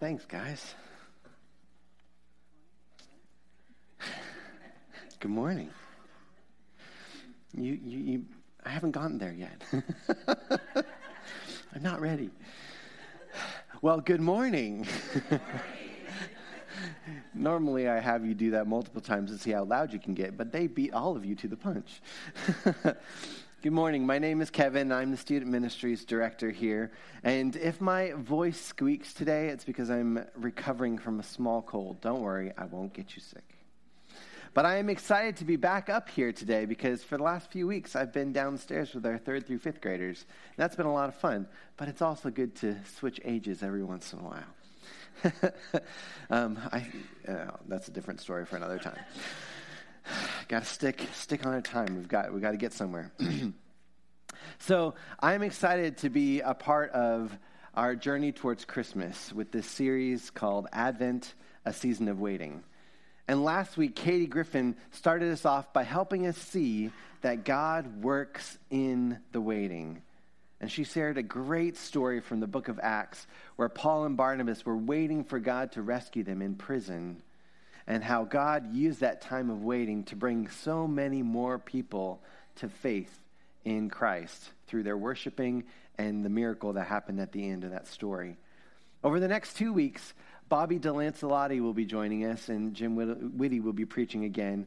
Thanks, guys. Good morning. You, you, you, I haven't gotten there yet. I'm not ready. Well, good morning. Normally, I have you do that multiple times to see how loud you can get, but they beat all of you to the punch. Good morning. My name is Kevin. I'm the Student Ministries Director here. And if my voice squeaks today, it's because I'm recovering from a small cold. Don't worry, I won't get you sick. But I am excited to be back up here today because for the last few weeks I've been downstairs with our third through fifth graders. And that's been a lot of fun. But it's also good to switch ages every once in a while. um, I, uh, that's a different story for another time. Got to stick stick on our time. We've got we got to get somewhere. so I'm excited to be a part of our journey towards Christmas with this series called Advent: A Season of Waiting. And last week, Katie Griffin started us off by helping us see that God works in the waiting. And she shared a great story from the book of Acts where Paul and Barnabas were waiting for God to rescue them in prison and how God used that time of waiting to bring so many more people to faith in Christ through their worshiping and the miracle that happened at the end of that story. Over the next two weeks, Bobby DeLancelotti will be joining us, and Jim Whitty will be preaching again.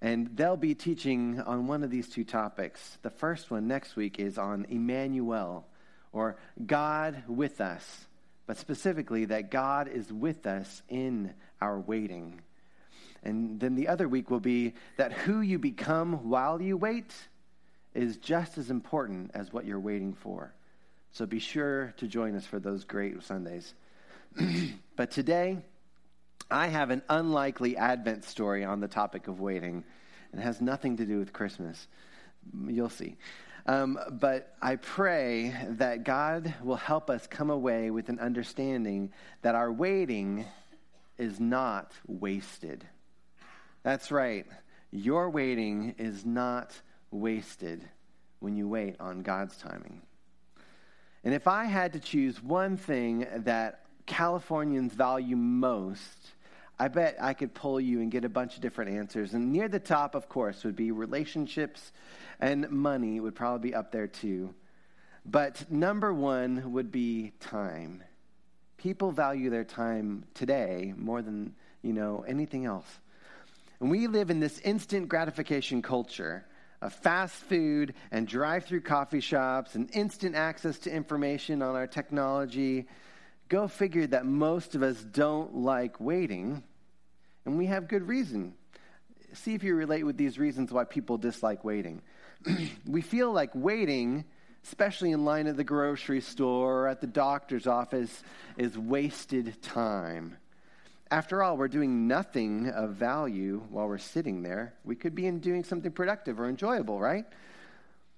And they'll be teaching on one of these two topics. The first one next week is on Emmanuel, or God with us, but specifically that God is with us in our waiting. And then the other week will be that who you become while you wait is just as important as what you're waiting for. So be sure to join us for those great Sundays. but today, I have an unlikely Advent story on the topic of waiting. It has nothing to do with Christmas. You'll see. Um, but I pray that God will help us come away with an understanding that our waiting is not wasted. That's right. Your waiting is not wasted when you wait on God's timing. And if I had to choose one thing that Californians value most, I bet I could pull you and get a bunch of different answers. And near the top, of course, would be relationships and money would probably be up there too. But number one would be time. People value their time today more than, you know, anything else. And we live in this instant gratification culture of fast food and drive through coffee shops and instant access to information on our technology. Go figure that most of us don't like waiting, and we have good reason. See if you relate with these reasons why people dislike waiting. we feel like waiting, especially in line at the grocery store or at the doctor's office, is wasted time. After all, we're doing nothing of value while we're sitting there. We could be in doing something productive or enjoyable, right?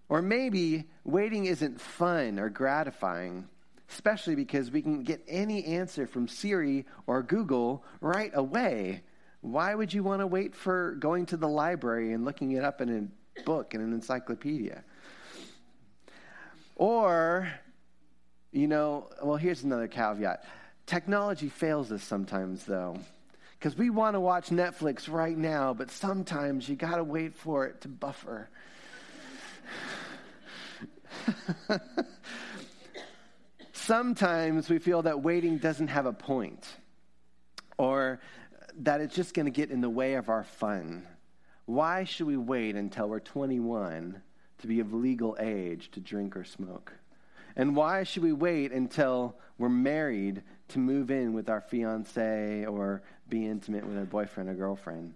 Or maybe waiting isn't fun or gratifying, especially because we can get any answer from Siri or Google right away. Why would you want to wait for going to the library and looking it up in a book, in an encyclopedia? Or, you know, well, here's another caveat Technology fails us sometimes, though, because we want to watch Netflix right now, but sometimes you got to wait for it to buffer. sometimes we feel that waiting doesn't have a point or that it's just going to get in the way of our fun. Why should we wait until we're 21 to be of legal age to drink or smoke? And why should we wait until we're married to move in with our fiance or be intimate with our boyfriend or girlfriend?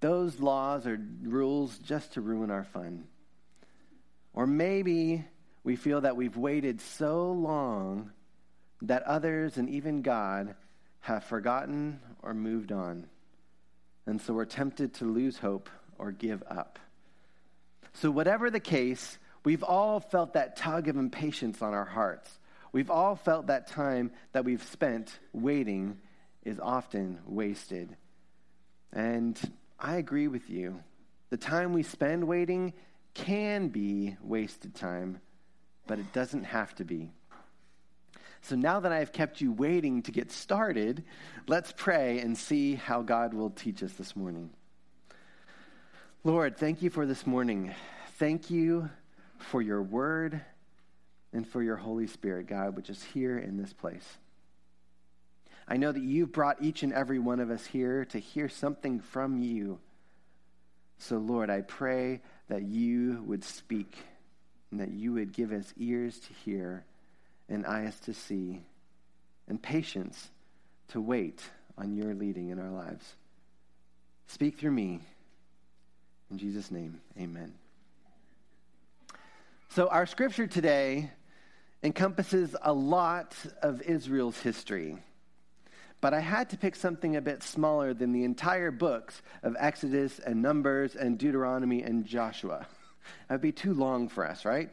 Those laws are rules just to ruin our fun. Or maybe we feel that we've waited so long that others and even God have forgotten or moved on. And so we're tempted to lose hope or give up. So, whatever the case, We've all felt that tug of impatience on our hearts. We've all felt that time that we've spent waiting is often wasted. And I agree with you. The time we spend waiting can be wasted time, but it doesn't have to be. So now that I have kept you waiting to get started, let's pray and see how God will teach us this morning. Lord, thank you for this morning. Thank you for your word and for your Holy Spirit, God, which is here in this place. I know that you've brought each and every one of us here to hear something from you. So, Lord, I pray that you would speak and that you would give us ears to hear and eyes to see and patience to wait on your leading in our lives. Speak through me. In Jesus' name, amen. So, our scripture today encompasses a lot of Israel's history. But I had to pick something a bit smaller than the entire books of Exodus and Numbers and Deuteronomy and Joshua. That'd be too long for us, right?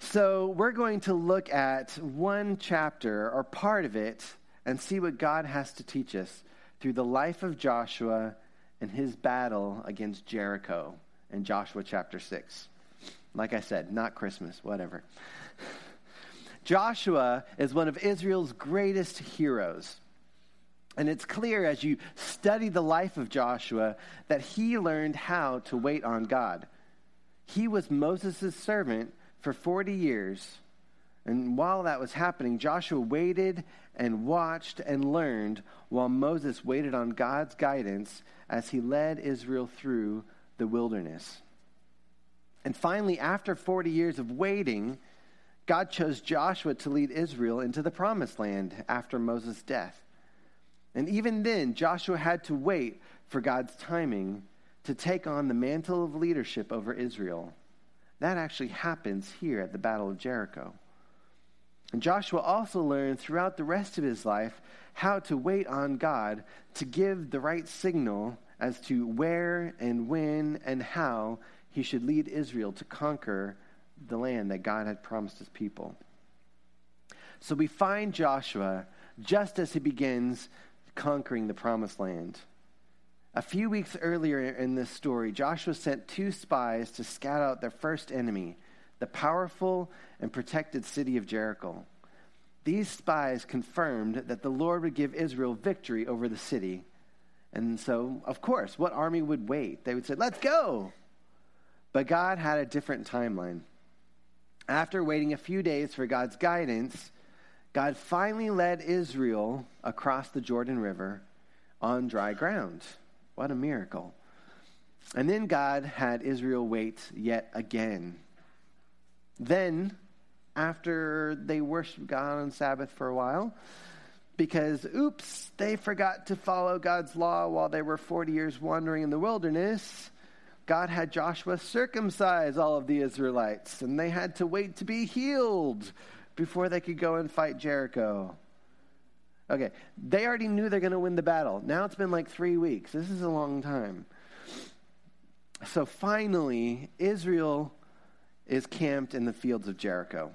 So we're going to look at one chapter or part of it and see what God has to teach us through the life of Joshua and his battle against Jericho in Joshua chapter 6. Like I said, not Christmas, whatever. Joshua is one of Israel's greatest heroes. And it's clear as you study the life of Joshua that he learned how to wait on God. He was Moses' servant for 40 years. And while that was happening, Joshua waited and watched and learned while Moses waited on God's guidance as he led Israel through the wilderness. And finally, after 40 years of waiting, God chose Joshua to lead Israel into the promised land after Moses' death. And even then, Joshua had to wait for God's timing to take on the mantle of leadership over Israel. That actually happens here at the Battle of Jericho. And Joshua also learned throughout the rest of his life how to wait on God to give the right signal as to where and when and how he should lead Israel to conquer the land that God had promised his people. So we find Joshua just as he begins conquering the promised land. A few weeks earlier in this story, Joshua sent two spies to scout out their first enemy, the powerful and protected city of Jericho. These spies confirmed that the Lord would give Israel victory over the city. And so, of course, what army would wait? They would say, Let's go! But God had a different timeline. After waiting a few days for God's guidance, God finally led Israel across the Jordan River on dry ground. What a miracle. And then God had Israel wait yet again. Then, after they worshiped God on Sabbath for a while, because, oops, they forgot to follow God's law while they were 40 years wandering in the wilderness, God had Joshua circumcise all of the Israelites, and they had to wait to be healed before they could go and fight Jericho. Okay, they already knew they're going to win the battle. Now it's been like three weeks. This is a long time. So finally, Israel is camped in the fields of Jericho,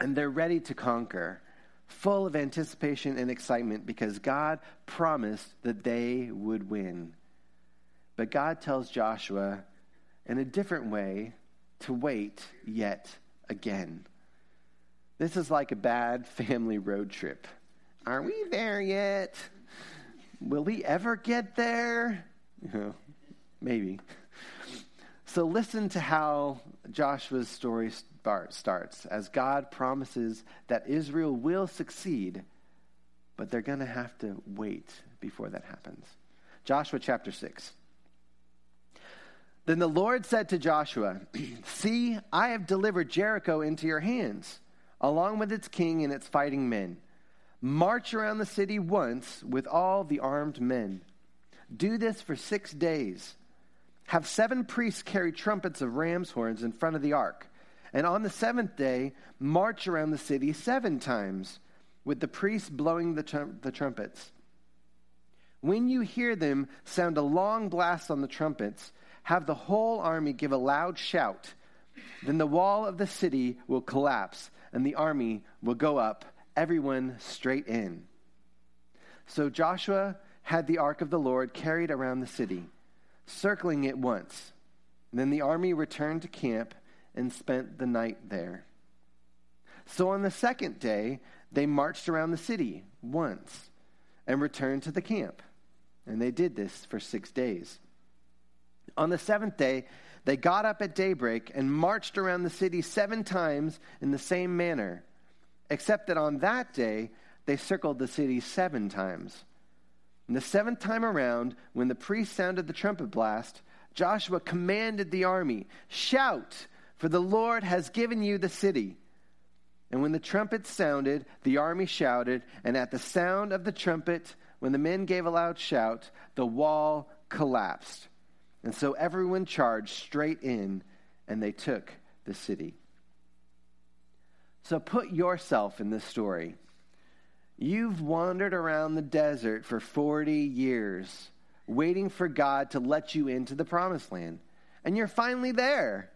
and they're ready to conquer, full of anticipation and excitement because God promised that they would win. But God tells Joshua in a different way to wait yet again. This is like a bad family road trip. Are we there yet? Will we ever get there? maybe. So listen to how Joshua's story starts as God promises that Israel will succeed, but they're going to have to wait before that happens. Joshua chapter 6. Then the Lord said to Joshua, See, I have delivered Jericho into your hands along with its king and its fighting men. March around the city once with all the armed men. Do this for six days. Have seven priests carry trumpets of ram's horns in front of the ark. And on the seventh day, march around the city seven times, with the priests blowing the, trum- the trumpets. When you hear them sound a long blast on the trumpets, have the whole army give a loud shout. Then the wall of the city will collapse and the army will go up, everyone straight in. So Joshua had the ark of the Lord carried around the city, circling it once. then the army returned to camp and spent the night there. So on the second day, they marched around the city once and returned to the camp. And they did this for six days. On the seventh day, they got up at daybreak and marched around the city seven times in the same manner, except that on that day they circled the city seven times. And the seventh time around, when the priest sounded the trumpet blast, Joshua commanded the army, Shout, for the Lord has given you the city. And when the trumpet sounded, the army shouted, and at the sound of the trumpet, when the men gave a loud shout, the wall collapsed. And so everyone charged straight in, and they took the city. So put yourself in this story. You've wandered around the desert for 40 years, waiting for God to let you into the promised land. And you're finally there.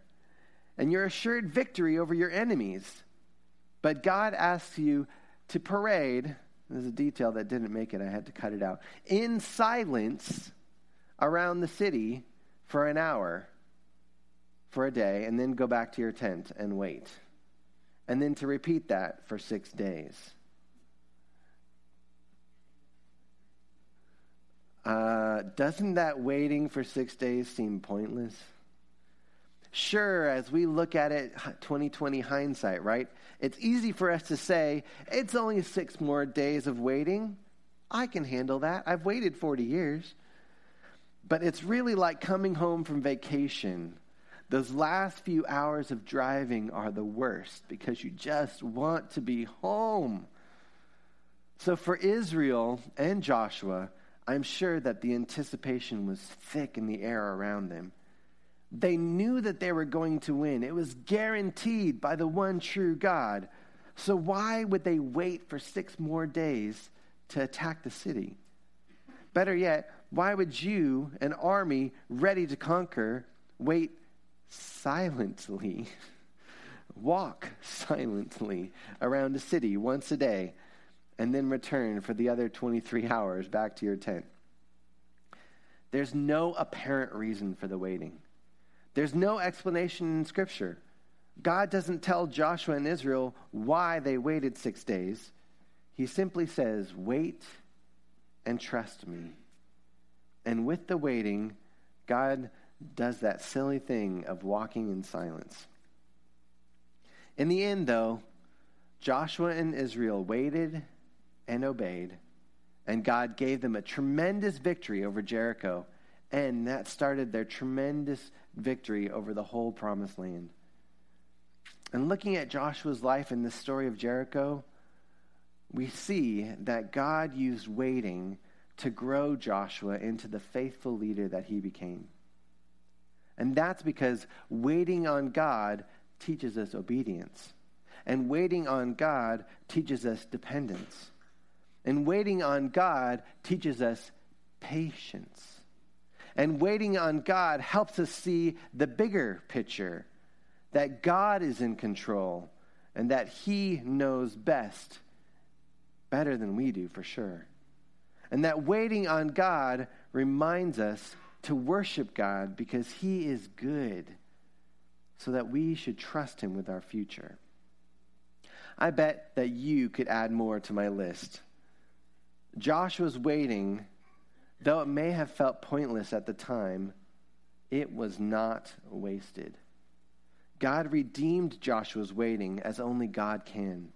And you're assured victory over your enemies. But God asks you to parade. There's a detail that didn't make it, I had to cut it out. In silence around the city for an hour, for a day, and then go back to your tent and wait. And then to repeat that for six days. Uh, doesn't that waiting for six days seem pointless? Sure, as we look at it, 2020 hindsight, right? It's easy for us to say, it's only six more days of waiting. I can handle that. I've waited 40 years. But it's really like coming home from vacation. Those last few hours of driving are the worst because you just want to be home. So for Israel and Joshua, I'm sure that the anticipation was thick in the air around them. They knew that they were going to win. It was guaranteed by the one true God. So why would they wait for six more days to attack the city? Better yet, why would you, an army ready to conquer, wait silently, walk silently around a city once a day, and then return for the other 23 hours back to your tent? There's no apparent reason for the waiting. There's no explanation in Scripture. God doesn't tell Joshua and Israel why they waited six days. He simply says, Wait and trust me. And with the waiting, God does that silly thing of walking in silence. In the end, though, Joshua and Israel waited and obeyed, and God gave them a tremendous victory over Jericho, and that started their tremendous victory over the whole promised land. And looking at Joshua's life in the story of Jericho, we see that God used waiting to grow Joshua into the faithful leader that he became. And that's because waiting on God teaches us obedience. And waiting on God teaches us dependence. And waiting on God teaches us patience. And waiting on God helps us see the bigger picture that God is in control and that He knows best, better than we do for sure. And that waiting on God reminds us to worship God because He is good, so that we should trust Him with our future. I bet that you could add more to my list. Joshua's waiting, though it may have felt pointless at the time, it was not wasted. God redeemed Joshua's waiting as only God can.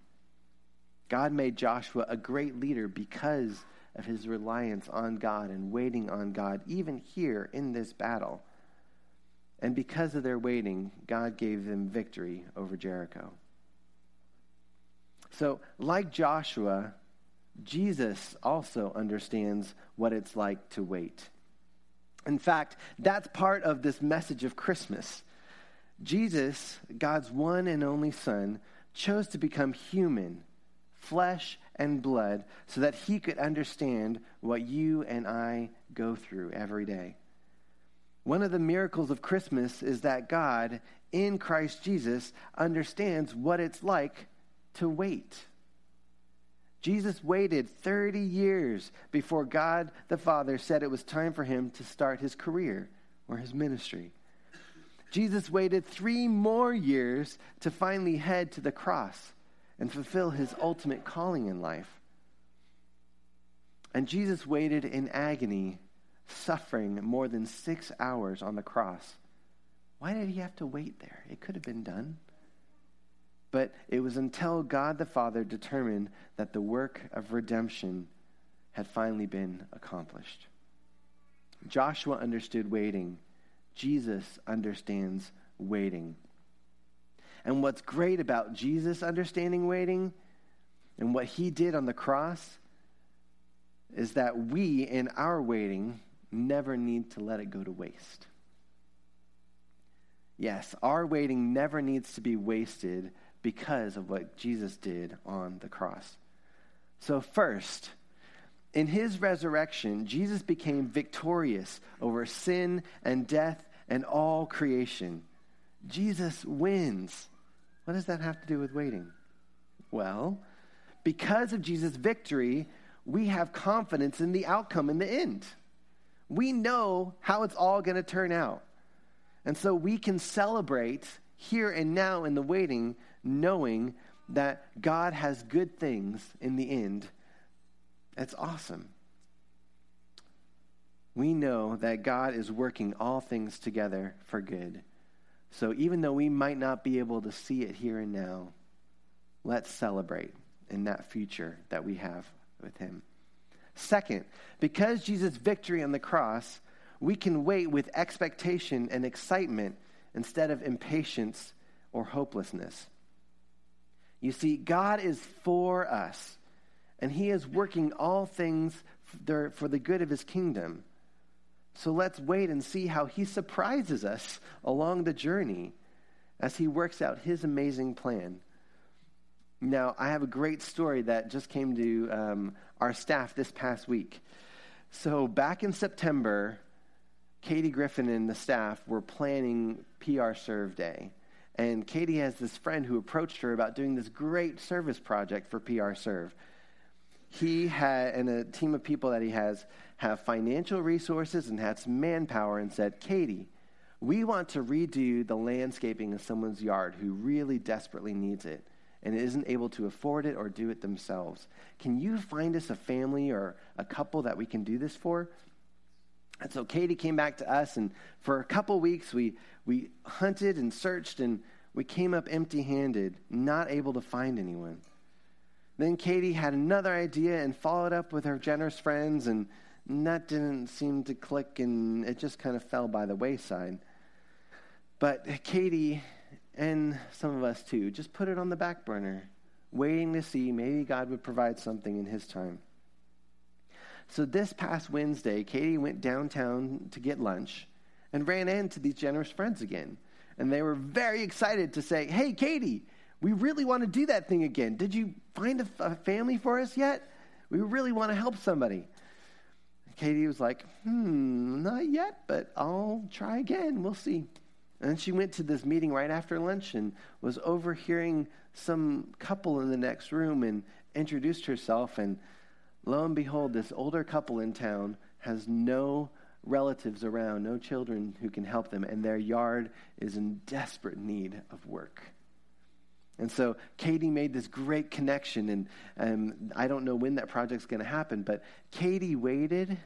God made Joshua a great leader because of his reliance on God and waiting on God, even here in this battle. And because of their waiting, God gave them victory over Jericho. So, like Joshua, Jesus also understands what it's like to wait. In fact, that's part of this message of Christmas. Jesus, God's one and only Son, chose to become human, flesh and blood so that he could understand what you and I go through every day. One of the miracles of Christmas is that God, in Christ Jesus, understands what it's like to wait. Jesus waited 30 years before God the Father said it was time for him to start his career or his ministry. Jesus waited three more years to finally head to the cross and fulfill his ultimate calling in life. And Jesus waited in agony, suffering more than six hours on the cross. Why did he have to wait there? It could have been done. But it was until God the Father determined that the work of redemption had finally been accomplished. Joshua understood waiting. Jesus understands waiting. And what's great about Jesus understanding waiting and what he did on the cross is that we, in our waiting, never need to let it go to waste. Yes, our waiting never needs to be wasted because of what Jesus did on the cross. So, first, in his resurrection, Jesus became victorious over sin and death and all creation. Jesus wins. What does that have to do with waiting? Well, because of Jesus' victory, we have confidence in the outcome in the end. We know how it's all going to turn out. And so we can celebrate here and now in the waiting, knowing that God has good things in the end. That's awesome. We know that God is working all things together for good. So even though we might not be able to see it here and now, let's celebrate in that future that we have with Him. Second, because Jesus' victory on the cross, we can wait with expectation and excitement instead of impatience or hopelessness. You see, God is for us, and He is working all things for the good of His kingdom. So let's wait and see how He surprises us along the journey as He works out His amazing plan. Now, I have a great story that just came to um, our staff this past week. So, back in September, Katie Griffin and the staff were planning PR Serve Day. And Katie has this friend who approached her about doing this great service project for PR Serve. He had, and a team of people that he has, have financial resources and had some manpower and said, Katie, we want to redo the landscaping of someone's yard who really desperately needs it and isn't able to afford it or do it themselves. Can you find us a family or a couple that we can do this for? And so Katie came back to us, and for a couple weeks, we, we hunted and searched, and we came up empty handed, not able to find anyone. Then Katie had another idea and followed up with her generous friends, and that didn't seem to click, and it just kind of fell by the wayside. But Katie and some of us too just put it on the back burner, waiting to see maybe God would provide something in His time. So this past Wednesday, Katie went downtown to get lunch and ran into these generous friends again. And they were very excited to say, Hey, Katie, we really want to do that thing again. Did you find a, a family for us yet? We really want to help somebody. Katie was like, hmm, not yet, but I'll try again. We'll see. And she went to this meeting right after lunch and was overhearing some couple in the next room and introduced herself. And lo and behold, this older couple in town has no relatives around, no children who can help them, and their yard is in desperate need of work. And so Katie made this great connection, and um, I don't know when that project's going to happen, but Katie waited,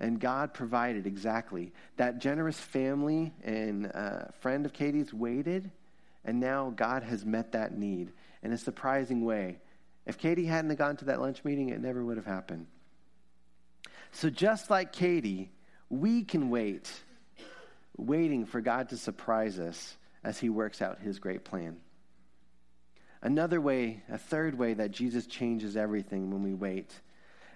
and God provided exactly. That generous family and uh, friend of Katie's waited, and now God has met that need in a surprising way. If Katie hadn't gone to that lunch meeting, it never would have happened. So, just like Katie, we can wait, waiting for God to surprise us as He works out His great plan. Another way, a third way that Jesus changes everything when we wait,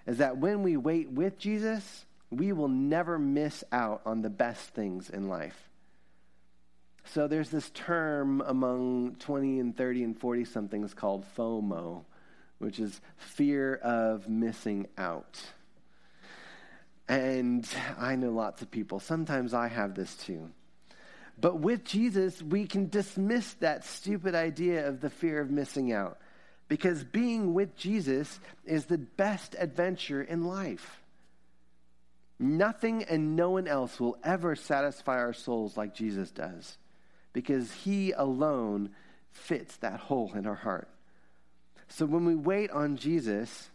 is that when we wait with Jesus, we will never miss out on the best things in life. So there's this term among 20 and 30 and 40 somethings called FOMO, which is fear of missing out. And I know lots of people. Sometimes I have this too. But with Jesus, we can dismiss that stupid idea of the fear of missing out because being with Jesus is the best adventure in life. Nothing and no one else will ever satisfy our souls like Jesus does because he alone fits that hole in our heart. So when we wait on Jesus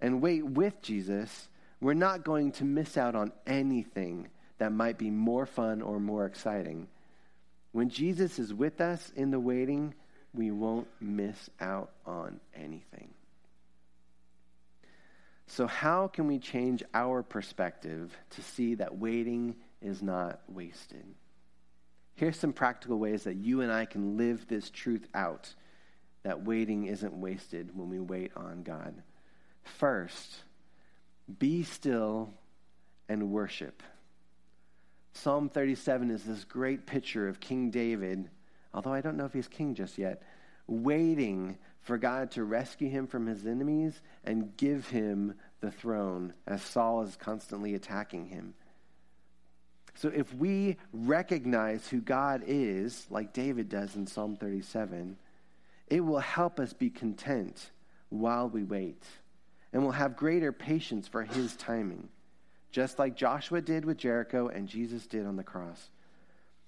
and wait with Jesus, we're not going to miss out on anything that might be more fun or more exciting. When Jesus is with us in the waiting, we won't miss out on anything. So, how can we change our perspective to see that waiting is not wasted? Here's some practical ways that you and I can live this truth out that waiting isn't wasted when we wait on God. First, be still and worship. Psalm 37 is this great picture of King David, although I don't know if he's king just yet, waiting for God to rescue him from his enemies and give him the throne as Saul is constantly attacking him. So if we recognize who God is, like David does in Psalm 37, it will help us be content while we wait. And we'll have greater patience for his timing, just like Joshua did with Jericho and Jesus did on the cross.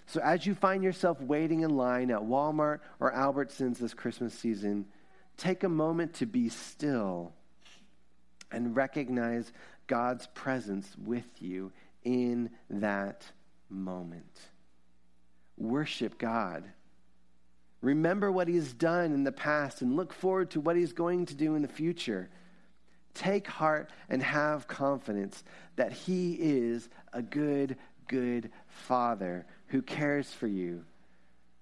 So as you find yourself waiting in line at Walmart or Albertsons this Christmas season, take a moment to be still and recognize God's presence with you in that moment. Worship God. Remember what He's done in the past and look forward to what He's going to do in the future. Take heart and have confidence that He is a good, good Father who cares for you.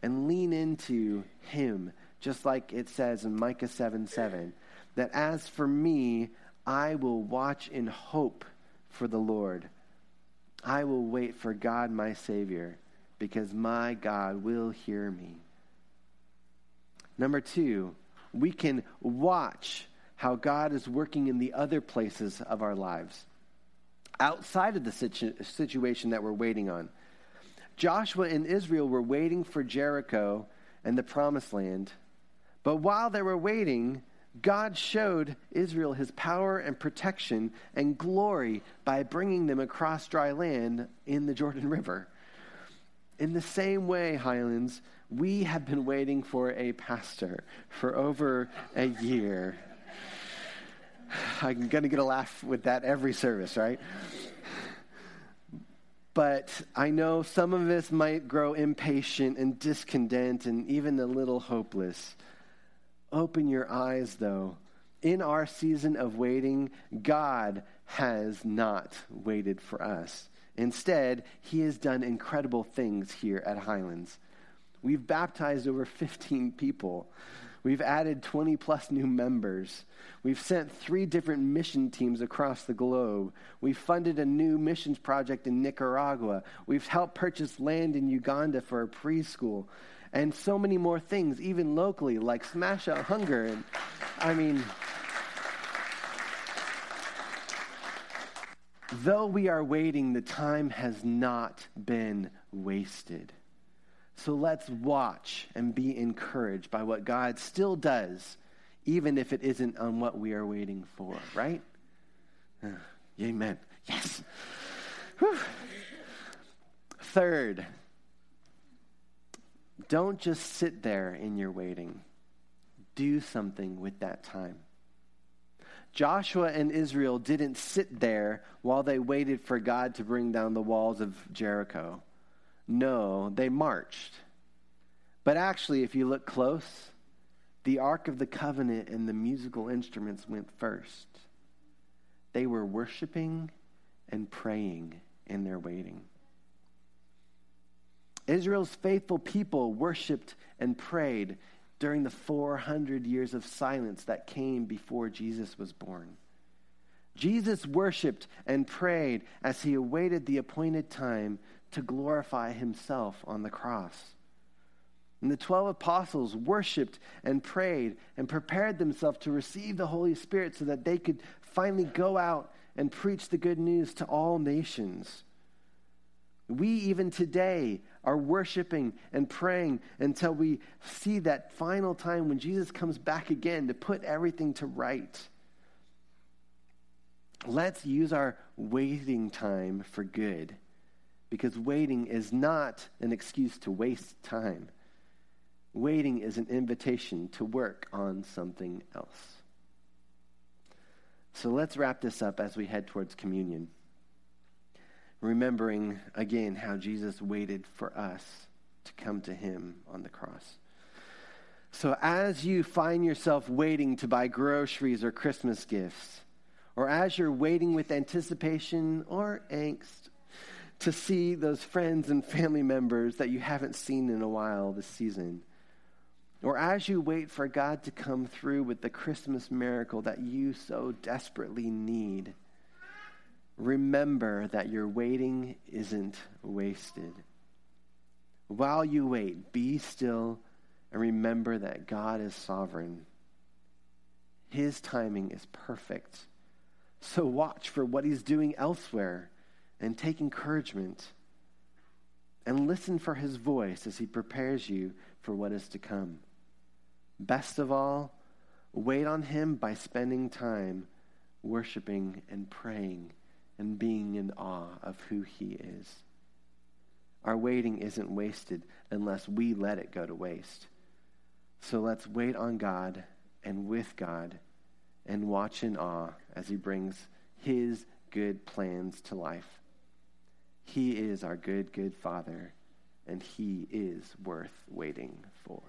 And lean into Him, just like it says in Micah 7 7, that as for me, I will watch in hope for the Lord. I will wait for God, my Savior, because my God will hear me. Number two, we can watch how God is working in the other places of our lives outside of the situ- situation that we're waiting on. Joshua and Israel were waiting for Jericho and the promised land. But while they were waiting, God showed Israel his power and protection and glory by bringing them across dry land in the Jordan River. In the same way, Highlands, we have been waiting for a pastor for over a year. I'm going to get a laugh with that every service, right? But I know some of us might grow impatient and discontent and even a little hopeless. Open your eyes, though. In our season of waiting, God has not waited for us. Instead, He has done incredible things here at Highlands. We've baptized over 15 people. We've added 20 plus new members. We've sent three different mission teams across the globe. We've funded a new missions project in Nicaragua. We've helped purchase land in Uganda for a preschool and so many more things, even locally, like Smash Out Hunger. And I mean, though we are waiting, the time has not been wasted. So let's watch and be encouraged by what God still does, even if it isn't on what we are waiting for, right? Amen. Yes. Whew. Third, don't just sit there in your waiting. Do something with that time. Joshua and Israel didn't sit there while they waited for God to bring down the walls of Jericho. No, they marched. But actually, if you look close, the Ark of the Covenant and the musical instruments went first. They were worshiping and praying in their waiting. Israel's faithful people worshiped and prayed during the 400 years of silence that came before Jesus was born. Jesus worshiped and prayed as he awaited the appointed time to glorify himself on the cross. And the 12 apostles worshiped and prayed and prepared themselves to receive the Holy Spirit so that they could finally go out and preach the good news to all nations. We, even today, are worshiping and praying until we see that final time when Jesus comes back again to put everything to right. Let's use our waiting time for good because waiting is not an excuse to waste time. Waiting is an invitation to work on something else. So let's wrap this up as we head towards communion. Remembering again how Jesus waited for us to come to him on the cross. So, as you find yourself waiting to buy groceries or Christmas gifts, or as you're waiting with anticipation or angst to see those friends and family members that you haven't seen in a while this season, or as you wait for God to come through with the Christmas miracle that you so desperately need, remember that your waiting isn't wasted. While you wait, be still and remember that God is sovereign. His timing is perfect. So watch for what he's doing elsewhere and take encouragement. And listen for his voice as he prepares you for what is to come. Best of all, wait on him by spending time worshiping and praying and being in awe of who he is. Our waiting isn't wasted unless we let it go to waste. So let's wait on God and with God and watch in awe as He brings His good plans to life. He is our good, good Father, and He is worth waiting for.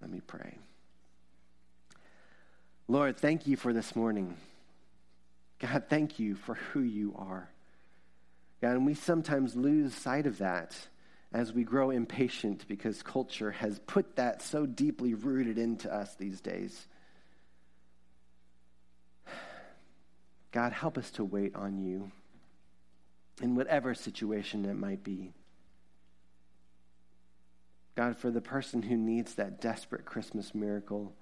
Let me pray. Lord, thank you for this morning. God, thank you for who you are. God, and we sometimes lose sight of that as we grow impatient because culture has put that so deeply rooted into us these days. God, help us to wait on you in whatever situation it might be. God, for the person who needs that desperate Christmas miracle,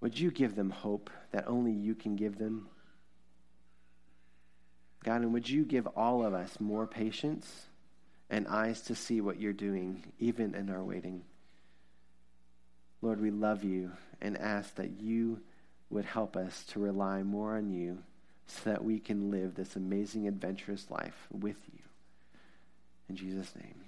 would you give them hope that only you can give them? God, and would you give all of us more patience and eyes to see what you're doing, even in our waiting? Lord, we love you and ask that you would help us to rely more on you so that we can live this amazing, adventurous life with you. In Jesus' name.